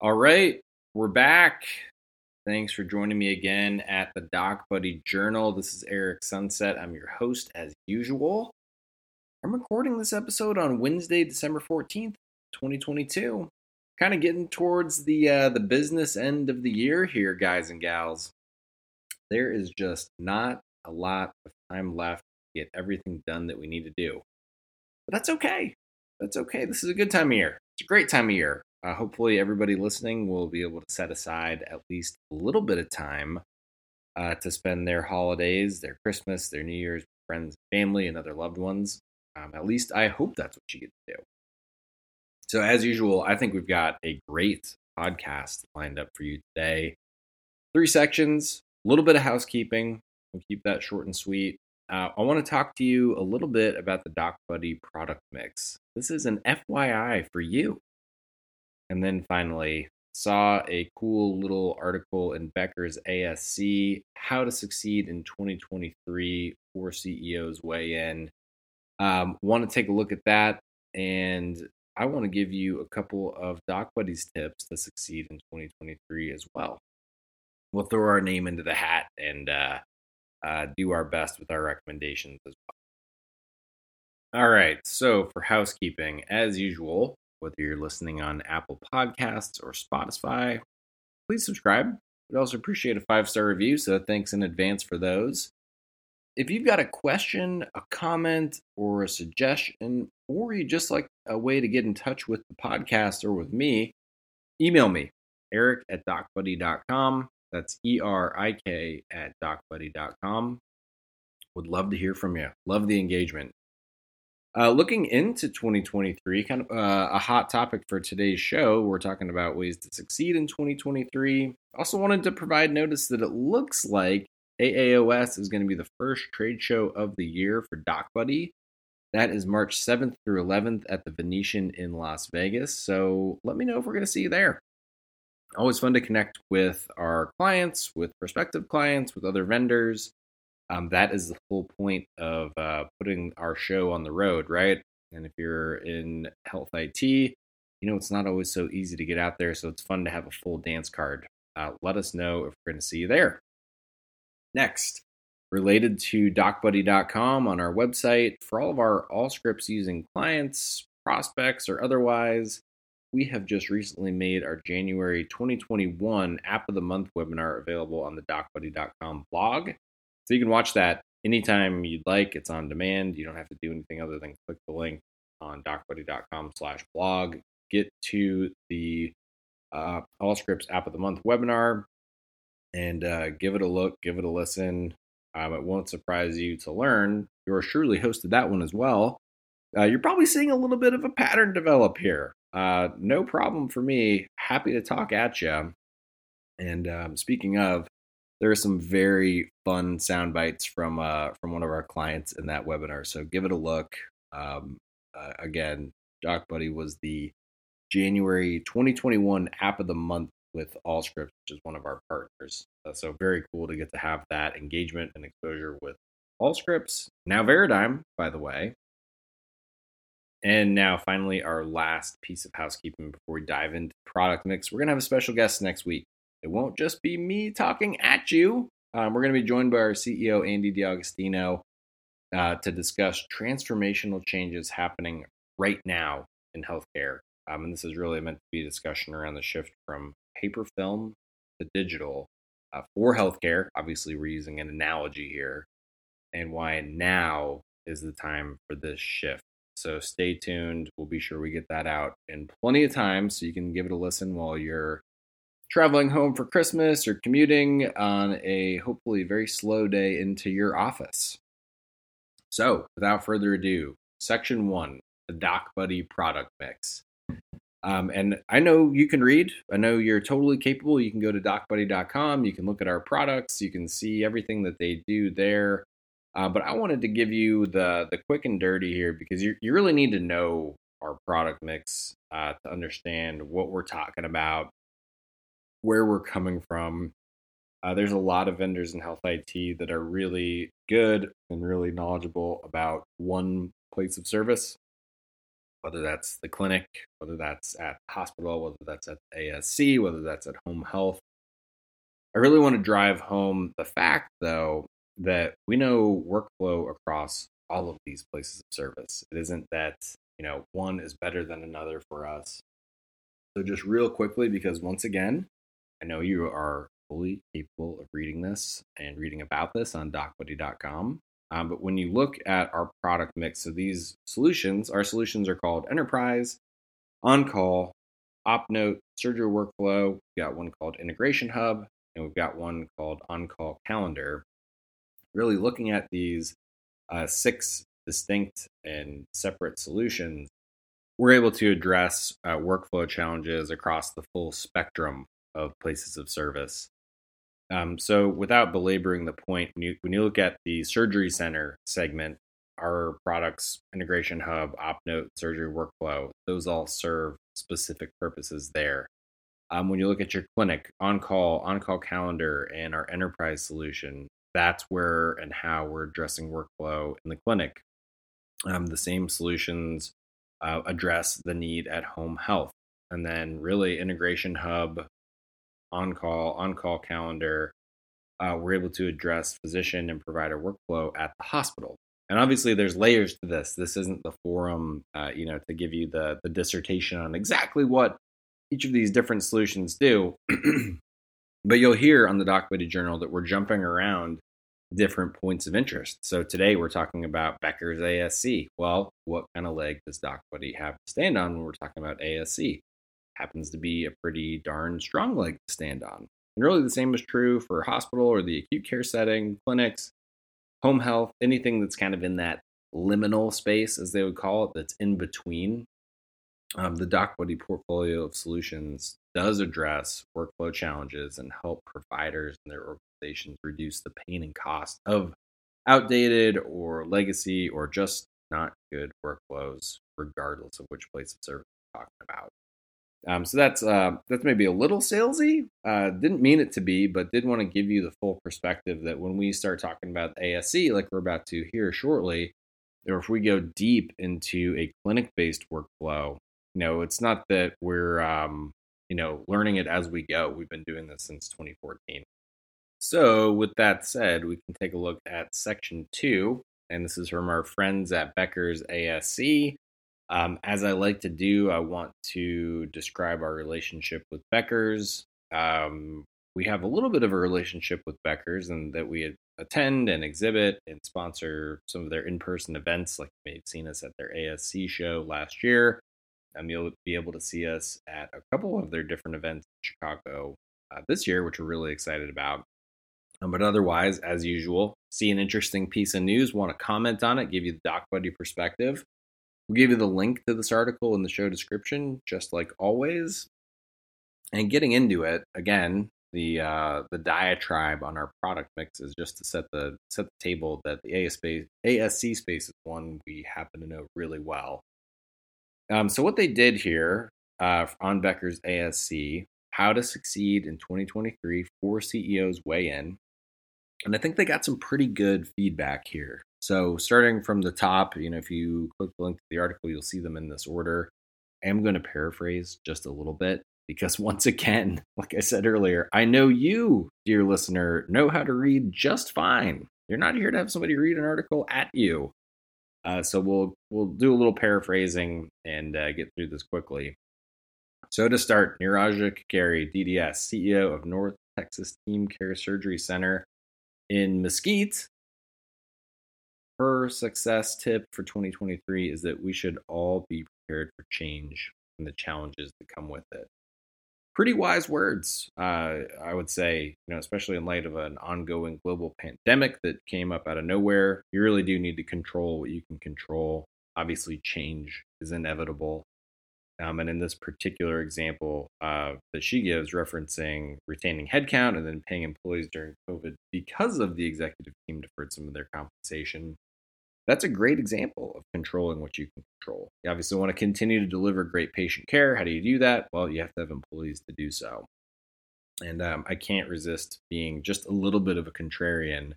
All right, we're back. Thanks for joining me again at the Doc Buddy Journal. This is Eric Sunset. I'm your host as usual. I'm recording this episode on Wednesday, December 14th, 2022. Kind of getting towards the uh, the business end of the year here, guys and gals. There is just not a lot of time left to get everything done that we need to do. But that's okay. That's okay. This is a good time of year. It's a great time of year. Uh, hopefully, everybody listening will be able to set aside at least a little bit of time uh, to spend their holidays, their Christmas, their New Year's, friends, family, and other loved ones. Um, at least I hope that's what you get to do. So, as usual, I think we've got a great podcast lined up for you today. Three sections, a little bit of housekeeping. We'll keep that short and sweet. Uh, I want to talk to you a little bit about the Doc Buddy product mix. This is an FYI for you. And then finally, saw a cool little article in Becker's ASC How to Succeed in 2023 for CEOs weigh in. Um, want to take a look at that. And I want to give you a couple of Doc Buddies tips to succeed in 2023 as well. We'll throw our name into the hat and uh, uh, do our best with our recommendations as well. All right, so for housekeeping, as usual, whether you're listening on Apple Podcasts or Spotify, please subscribe. We'd also appreciate a five star review, so thanks in advance for those. If you've got a question, a comment, or a suggestion, or you just like a way to get in touch with the podcast or with me, email me, eric at docbuddy.com. That's E R I K at docbuddy.com. Would love to hear from you. Love the engagement. Uh, looking into 2023, kind of uh, a hot topic for today's show, we're talking about ways to succeed in 2023. Also, wanted to provide notice that it looks like AAOS is going to be the first trade show of the year for DocBuddy. That is March 7th through 11th at the Venetian in Las Vegas. So let me know if we're going to see you there. Always fun to connect with our clients, with prospective clients, with other vendors. Um, that is the whole point of uh, putting our show on the road, right? And if you're in health IT, you know it's not always so easy to get out there. So it's fun to have a full dance card. Uh, let us know if we're going to see you there. Next, related to docbuddy.com on our website, for all of our Allscripts using clients, prospects, or otherwise, we have just recently made our January 2021 App of the Month webinar available on the docbuddy.com blog. So you can watch that anytime you'd like. It's on demand. You don't have to do anything other than click the link on docbuddy.com slash blog. Get to the uh, Allscripts App of the Month webinar and uh, give it a look, give it a listen. Um, it won't surprise you to learn. Yours truly hosted that one as well. Uh, you're probably seeing a little bit of a pattern develop here. Uh, no problem for me. Happy to talk at you. And um, speaking of, there are some very fun sound bites from uh, from one of our clients in that webinar. So give it a look. Um, uh, again, Doc Buddy was the January 2021 App of the Month with Allscripts, which is one of our partners. Uh, so very cool to get to have that engagement and exposure with Allscripts. Now Veradigm, by the way. And now, finally, our last piece of housekeeping before we dive into product mix. We're going to have a special guest next week. It won't just be me talking at you. Um, we're going to be joined by our CEO, Andy D'Agostino, uh, to discuss transformational changes happening right now in healthcare. Um, and this is really meant to be a discussion around the shift from paper film to digital uh, for healthcare. Obviously, we're using an analogy here, and why now is the time for this shift. So stay tuned. We'll be sure we get that out in plenty of time so you can give it a listen while you're traveling home for Christmas or commuting on a hopefully very slow day into your office. So, without further ado, section one the Doc Buddy product mix. Um, and I know you can read. I know you're totally capable. You can go to docbuddy.com. You can look at our products. You can see everything that they do there. Uh, but I wanted to give you the the quick and dirty here because you you really need to know our product mix uh, to understand what we're talking about, where we're coming from. Uh, there's a lot of vendors in health IT that are really good and really knowledgeable about one place of service. whether that's the clinic, whether that's at hospital, whether that's at ASC, whether that's at home health. I really want to drive home the fact, though, that we know workflow across all of these places of service. It isn't that, you know, one is better than another for us. So, just real quickly, because once again, I know you are fully capable of reading this and reading about this on docbuddy.com. Um, but when you look at our product mix, so these solutions, our solutions are called Enterprise, On Call, OpNote, Surgery Workflow. We've got one called Integration Hub, and we've got one called On Call Calendar. Really looking at these uh, six distinct and separate solutions, we're able to address uh, workflow challenges across the full spectrum of places of service. Um, so, without belaboring the point, when you, when you look at the surgery center segment, our products, Integration Hub, OpNote, Surgery Workflow, those all serve specific purposes there. Um, when you look at your clinic, on call, on call calendar, and our enterprise solution, that's where and how we're addressing workflow in the clinic. Um, the same solutions uh, address the need at home health. And then, really, Integration Hub, on call, on call calendar, uh, we're able to address physician and provider workflow at the hospital. And obviously, there's layers to this. This isn't the forum, uh, you know, to give you the the dissertation on exactly what each of these different solutions do. but you'll hear on the Doc Buddy Journal that we're jumping around different points of interest. So today we're talking about Becker's ASC. Well, what kind of leg does Doc Buddy have to stand on when we're talking about ASC? Happens to be a pretty darn strong leg to stand on. And really the same is true for hospital or the acute care setting, clinics, home health, anything that's kind of in that liminal space, as they would call it, that's in between um, the DocBuddy portfolio of solutions does address workflow challenges and help providers and their organizations reduce the pain and cost of outdated or legacy or just not good workflows, regardless of which place of service we're talking about. Um, so that's uh, that's maybe a little salesy. Uh, didn't mean it to be, but did want to give you the full perspective that when we start talking about ASC, like we're about to here shortly, or if we go deep into a clinic-based workflow, you know, it's not that we're, um, you know, learning it as we go. We've been doing this since 2014. So, with that said, we can take a look at section two, and this is from our friends at Becker's ASC. Um, as I like to do, I want to describe our relationship with Becker's. Um, we have a little bit of a relationship with Becker's, and that we attend and exhibit and sponsor some of their in person events, like you may have seen us at their ASC show last year. Um, you'll be able to see us at a couple of their different events in Chicago uh, this year, which we're really excited about. Um, but otherwise, as usual, see an interesting piece of news, want to comment on it, give you the Doc Buddy perspective. We'll give you the link to this article in the show description, just like always. And getting into it again, the uh, the diatribe on our product mix is just to set the set the table that the ASC ASC space is one we happen to know really well. Um, so what they did here uh, on Becker's ASC, how to succeed in 2023, four CEOs weigh in, and I think they got some pretty good feedback here. So starting from the top, you know, if you click the link to the article, you'll see them in this order. I am going to paraphrase just a little bit because once again, like I said earlier, I know you, dear listener, know how to read just fine. You're not here to have somebody read an article at you. Uh, so we'll we'll do a little paraphrasing and uh, get through this quickly. So to start, Neeraja Kakari, DDS, CEO of North Texas Team Care Surgery Center in Mesquite. Her success tip for 2023 is that we should all be prepared for change and the challenges that come with it pretty wise words, uh, I would say, you know, especially in light of an ongoing global pandemic that came up out of nowhere. You really do need to control what you can control. Obviously, change is inevitable. Um, and in this particular example uh, that she gives, referencing retaining headcount and then paying employees during COVID because of the executive team deferred some of their compensation, that's a great example of controlling what you can control. You obviously want to continue to deliver great patient care. How do you do that? Well, you have to have employees to do so. And um, I can't resist being just a little bit of a contrarian.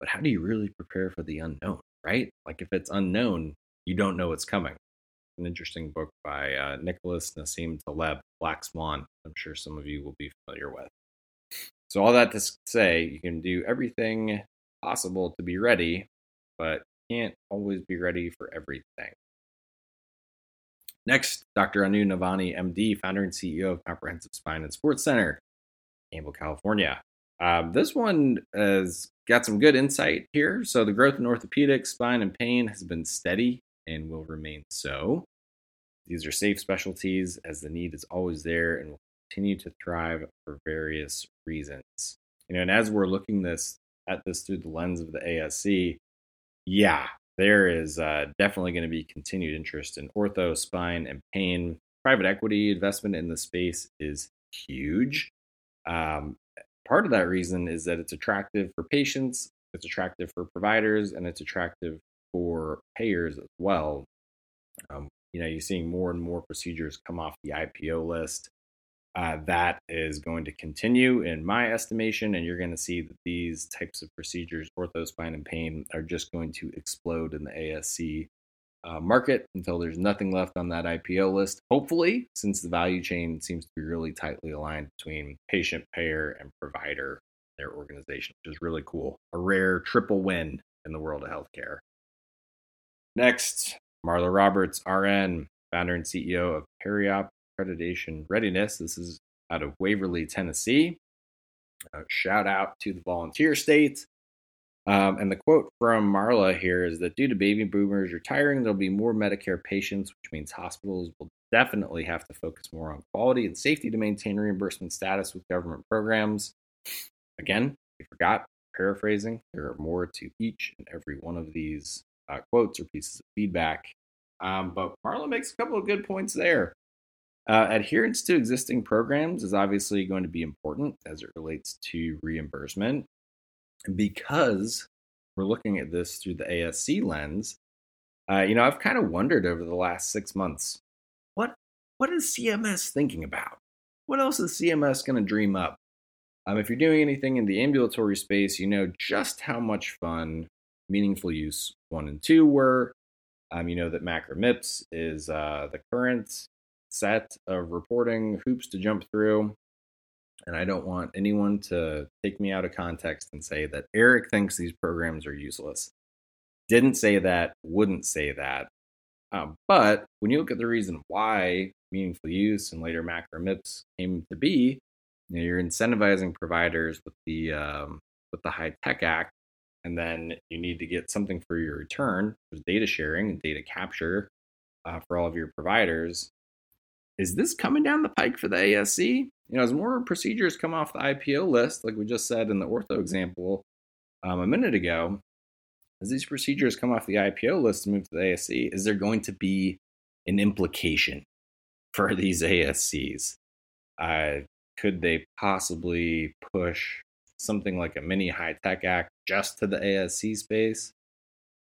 But how do you really prepare for the unknown, right? Like if it's unknown, you don't know what's coming. an interesting book by uh, Nicholas Nassim Taleb, Black Swan. I'm sure some of you will be familiar with. So, all that to say, you can do everything possible to be ready, but can't always be ready for everything. Next, Dr. Anu Navani, MD, founder and CEO of Comprehensive Spine and Sports Center, Campbell, California. Um, this one has got some good insight here. So, the growth in orthopedics, spine, and pain has been steady and will remain so. These are safe specialties as the need is always there and will continue to thrive for various reasons. You know, and as we're looking this at this through the lens of the ASC, yeah, there is uh, definitely going to be continued interest in ortho, spine, and pain. Private equity investment in the space is huge. Um, part of that reason is that it's attractive for patients, it's attractive for providers, and it's attractive for payers as well. Um, you know, you're seeing more and more procedures come off the IPO list. Uh, that is going to continue in my estimation, and you're going to see that these types of procedures, ortho, spine, and pain, are just going to explode in the ASC uh, market until there's nothing left on that IPO list. Hopefully, since the value chain seems to be really tightly aligned between patient, payer, and provider, their organization, which is really cool. A rare triple win in the world of healthcare. Next, Marla Roberts, RN, founder and CEO of Periop Accreditation Readiness. This is out of Waverly, Tennessee. Uh, shout out to the volunteer states. Um, and the quote from Marla here is that due to baby boomers retiring, there'll be more Medicare patients, which means hospitals will definitely have to focus more on quality and safety to maintain reimbursement status with government programs. Again, we forgot, paraphrasing, there are more to each and every one of these uh, quotes or pieces of feedback. Um, but Marla makes a couple of good points there. Uh, adherence to existing programs is obviously going to be important as it relates to reimbursement because we're looking at this through the ASC lens, uh, you know, I've kind of wondered over the last six months, what what is CMS thinking about? What else is CMS going to dream up? Um, if you're doing anything in the ambulatory space, you know just how much fun meaningful use one and two were. Um, you know that MACRA MIPS is uh, the current set of reporting hoops to jump through and I don't want anyone to take me out of context and say that Eric thinks these programs are useless. Didn't say that, wouldn't say that. Um, but when you look at the reason why meaningful use and later MACRA MIPS came to be, you know, you're incentivizing providers with the um, with the HITECH Act, and then you need to get something for your return, which data sharing and data capture uh, for all of your providers is this coming down the pike for the ASC? You know, as more procedures come off the IPO list, like we just said in the ortho example um, a minute ago, as these procedures come off the IPO list and move to the ASC, is there going to be an implication for these ASCs? Uh, could they possibly push something like a mini HITECH Act just to the ASC space?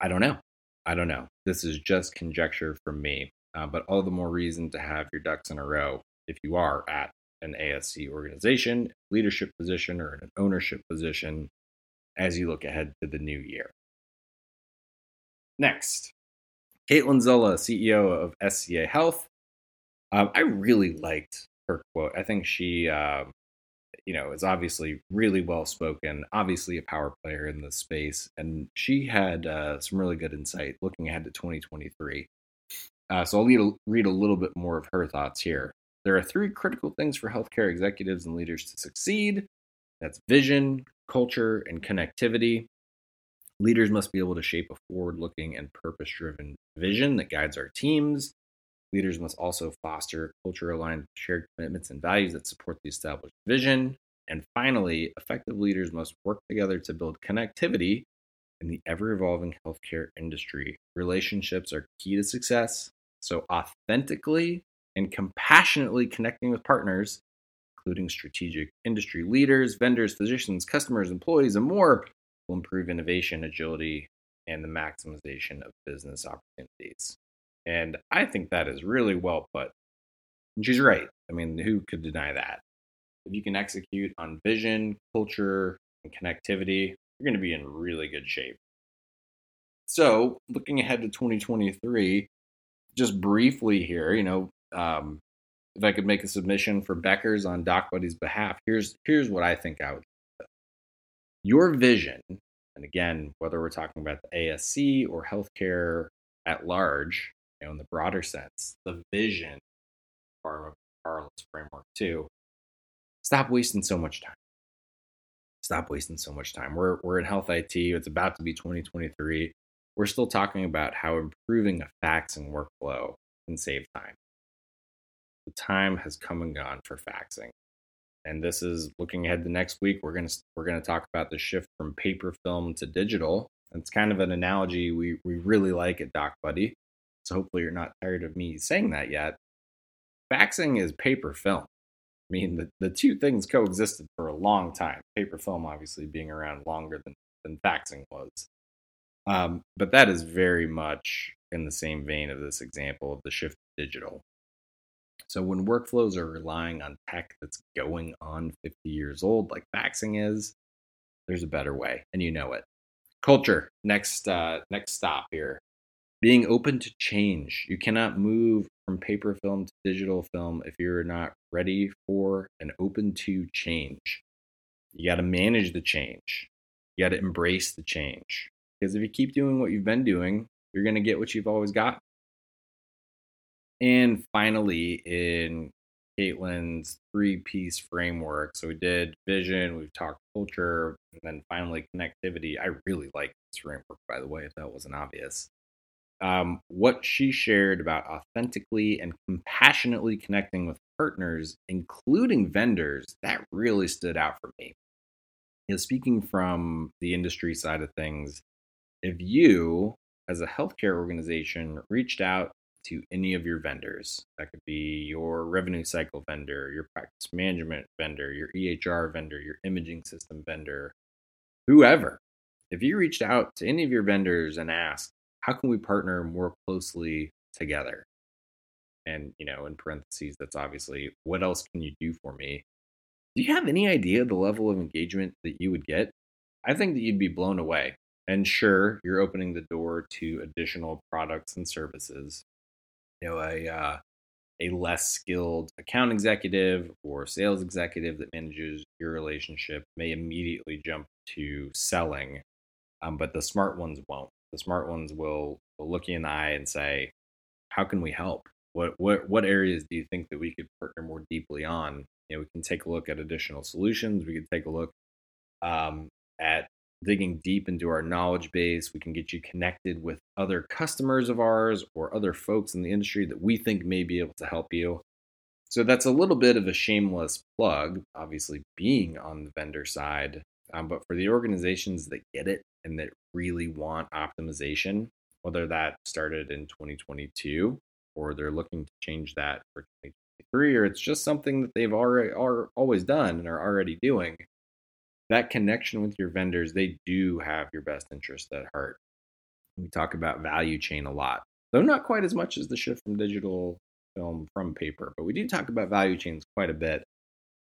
I don't know. I don't know. This is just conjecture from me uh, but all the more reason to have your ducks in a row if you are at an ASC organization, leadership position, or an ownership position as you look ahead to the new year. Next, Caitlin Zulla, CEO of SCA Health. Um, I really liked her quote. I think she, uh, you know, is obviously really well spoken, obviously a power player in this space, and she had uh, some really good insight looking ahead to 2023. Uh, so I'll read a, read a little bit more of her thoughts here. There are three critical things for healthcare executives and leaders to succeed that's vision, culture, and connectivity. Leaders must be able to shape a forward looking and purpose driven vision that guides our teams. Leaders must also foster culture aligned shared commitments and values that support the established vision. And finally, effective leaders must work together to build connectivity in the ever evolving healthcare industry. Relationships are key to success, so, authentically and compassionately connecting with partners, including strategic industry leaders, vendors, physicians, customers, employees, and more, will improve innovation, agility, and the maximization of business opportunities. And I think that is really well put. And she's right. I mean, who could deny that? If you can execute on vision, culture, and connectivity, you're going to be in really good shape. So, looking ahead to 2023, just briefly here, you know, um, if I could make a submission for Becker's on Doc Buddy's behalf, here's here's what I think I would. Do. Your vision, and again, whether we're talking about the ASC or healthcare at large, you know, in the broader sense, the vision part of Carlos framework too. Stop wasting so much time. Stop wasting so much time. We're we're in health IT. It's about to be 2023. We're still talking about how improving a faxing workflow can save time. The time has come and gone for faxing. And this is looking ahead to next week. We're gonna we're gonna talk about the shift from paper film to digital. It's kind of an analogy we, we really like at Doc Buddy. So hopefully you're not tired of me saying that yet. Faxing is paper film. I mean, the, the two things coexisted for a long time. Paper film, obviously, being around longer than, than faxing was. Um, but that is very much in the same vein of this example of the shift to digital. So when workflows are relying on tech that's going on 50 years old, like faxing is, there's a better way, and you know it. Culture, next uh, next stop here. Being open to change. You cannot move from paper film to digital film if you're not ready for and open to change. You got to manage the change. You got to embrace the change. Because if you keep doing what you've been doing, you're going to get what you've always got. And finally, in Caitlin's three piece framework, so we did vision, we've talked culture, and then finally connectivity. I really like this framework, by the way, if that wasn't obvious. Um, what she shared about authentically and compassionately connecting with partners, including vendors, that really stood out for me. You know, speaking from the industry side of things, if you, as a healthcare organization, reached out to any of your vendors, that could be your revenue cycle vendor, your practice management vendor, your EHR vendor, your imaging system vendor, whoever, if you reached out to any of your vendors and asked, how can we partner more closely together? And, you know, in parentheses, that's obviously what else can you do for me? Do you have any idea the level of engagement that you would get? I think that you'd be blown away. And sure, you're opening the door to additional products and services. You know, a uh, a less skilled account executive or sales executive that manages your relationship may immediately jump to selling, um, but the smart ones won't the smart ones will, will look you in the eye and say, "How can we help? What what what areas do you think that we could partner more deeply on? You know, we can take a look at additional solutions. We could take a look um, at digging deep into our knowledge base. We can get you connected with other customers of ours or other folks in the industry that we think may be able to help you. So that's a little bit of a shameless plug, obviously being on the vendor side. Um, but for the organizations that get it and that really want optimization, whether that started in 2022 or they're looking to change that for 2023, or it's just something that they've already are always done and are already doing. That connection with your vendors, they do have your best interest at heart. We talk about value chain a lot, though not quite as much as the shift from digital film from paper, but we do talk about value chains quite a bit.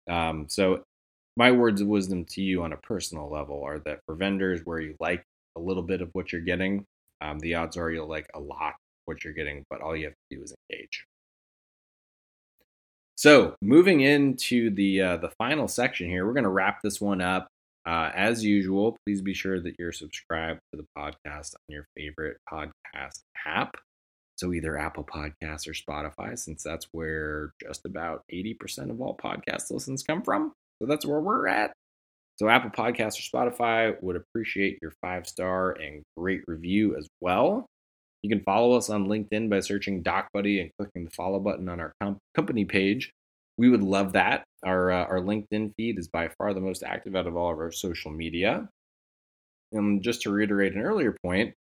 Um, so my words of wisdom to you on a personal level are that for vendors where you like a little bit of what you're getting, um, the odds are you'll like a lot what you're getting, but all you have to do is engage. So moving into the uh, the final section here, we're going to wrap this one up. Uh, as usual, please be sure that you're subscribed to the podcast on your favorite podcast app. So either Apple Podcasts or Spotify, since that's where just about 80% of all podcast listens come from. So that's where we're at. So Apple Podcasts or Spotify would appreciate your five star and great review as well. You can follow us on LinkedIn by searching Doc Buddy and clicking the follow button on our com- company page. We would love that. Our uh, our LinkedIn feed is by far the most active out of all of our social media. And just to reiterate an earlier point,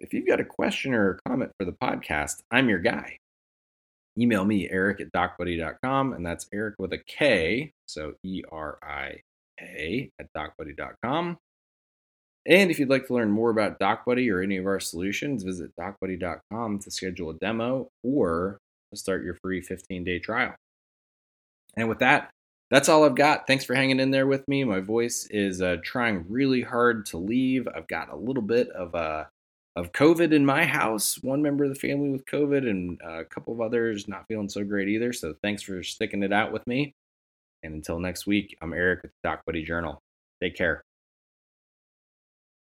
if you've got a question or a comment for the podcast, I'm your guy email me, eric at docbuddy.com, and that's Eric with a K, so E R I A at docbuddy.com. And if you'd like to learn more about DocBuddy or any of our solutions, visit docbuddy.com to schedule a demo or to start your free 15 day trial. And with that, that's all I've got. Thanks for hanging in there with me. My voice is uh, trying really hard to leave. I've got a little bit of a of COVID in my house. One member of the family with COVID, and a couple of others not feeling so great either. So thanks for sticking it out with me. And until next week, I'm Eric with the Doc Buddy Journal. Take care.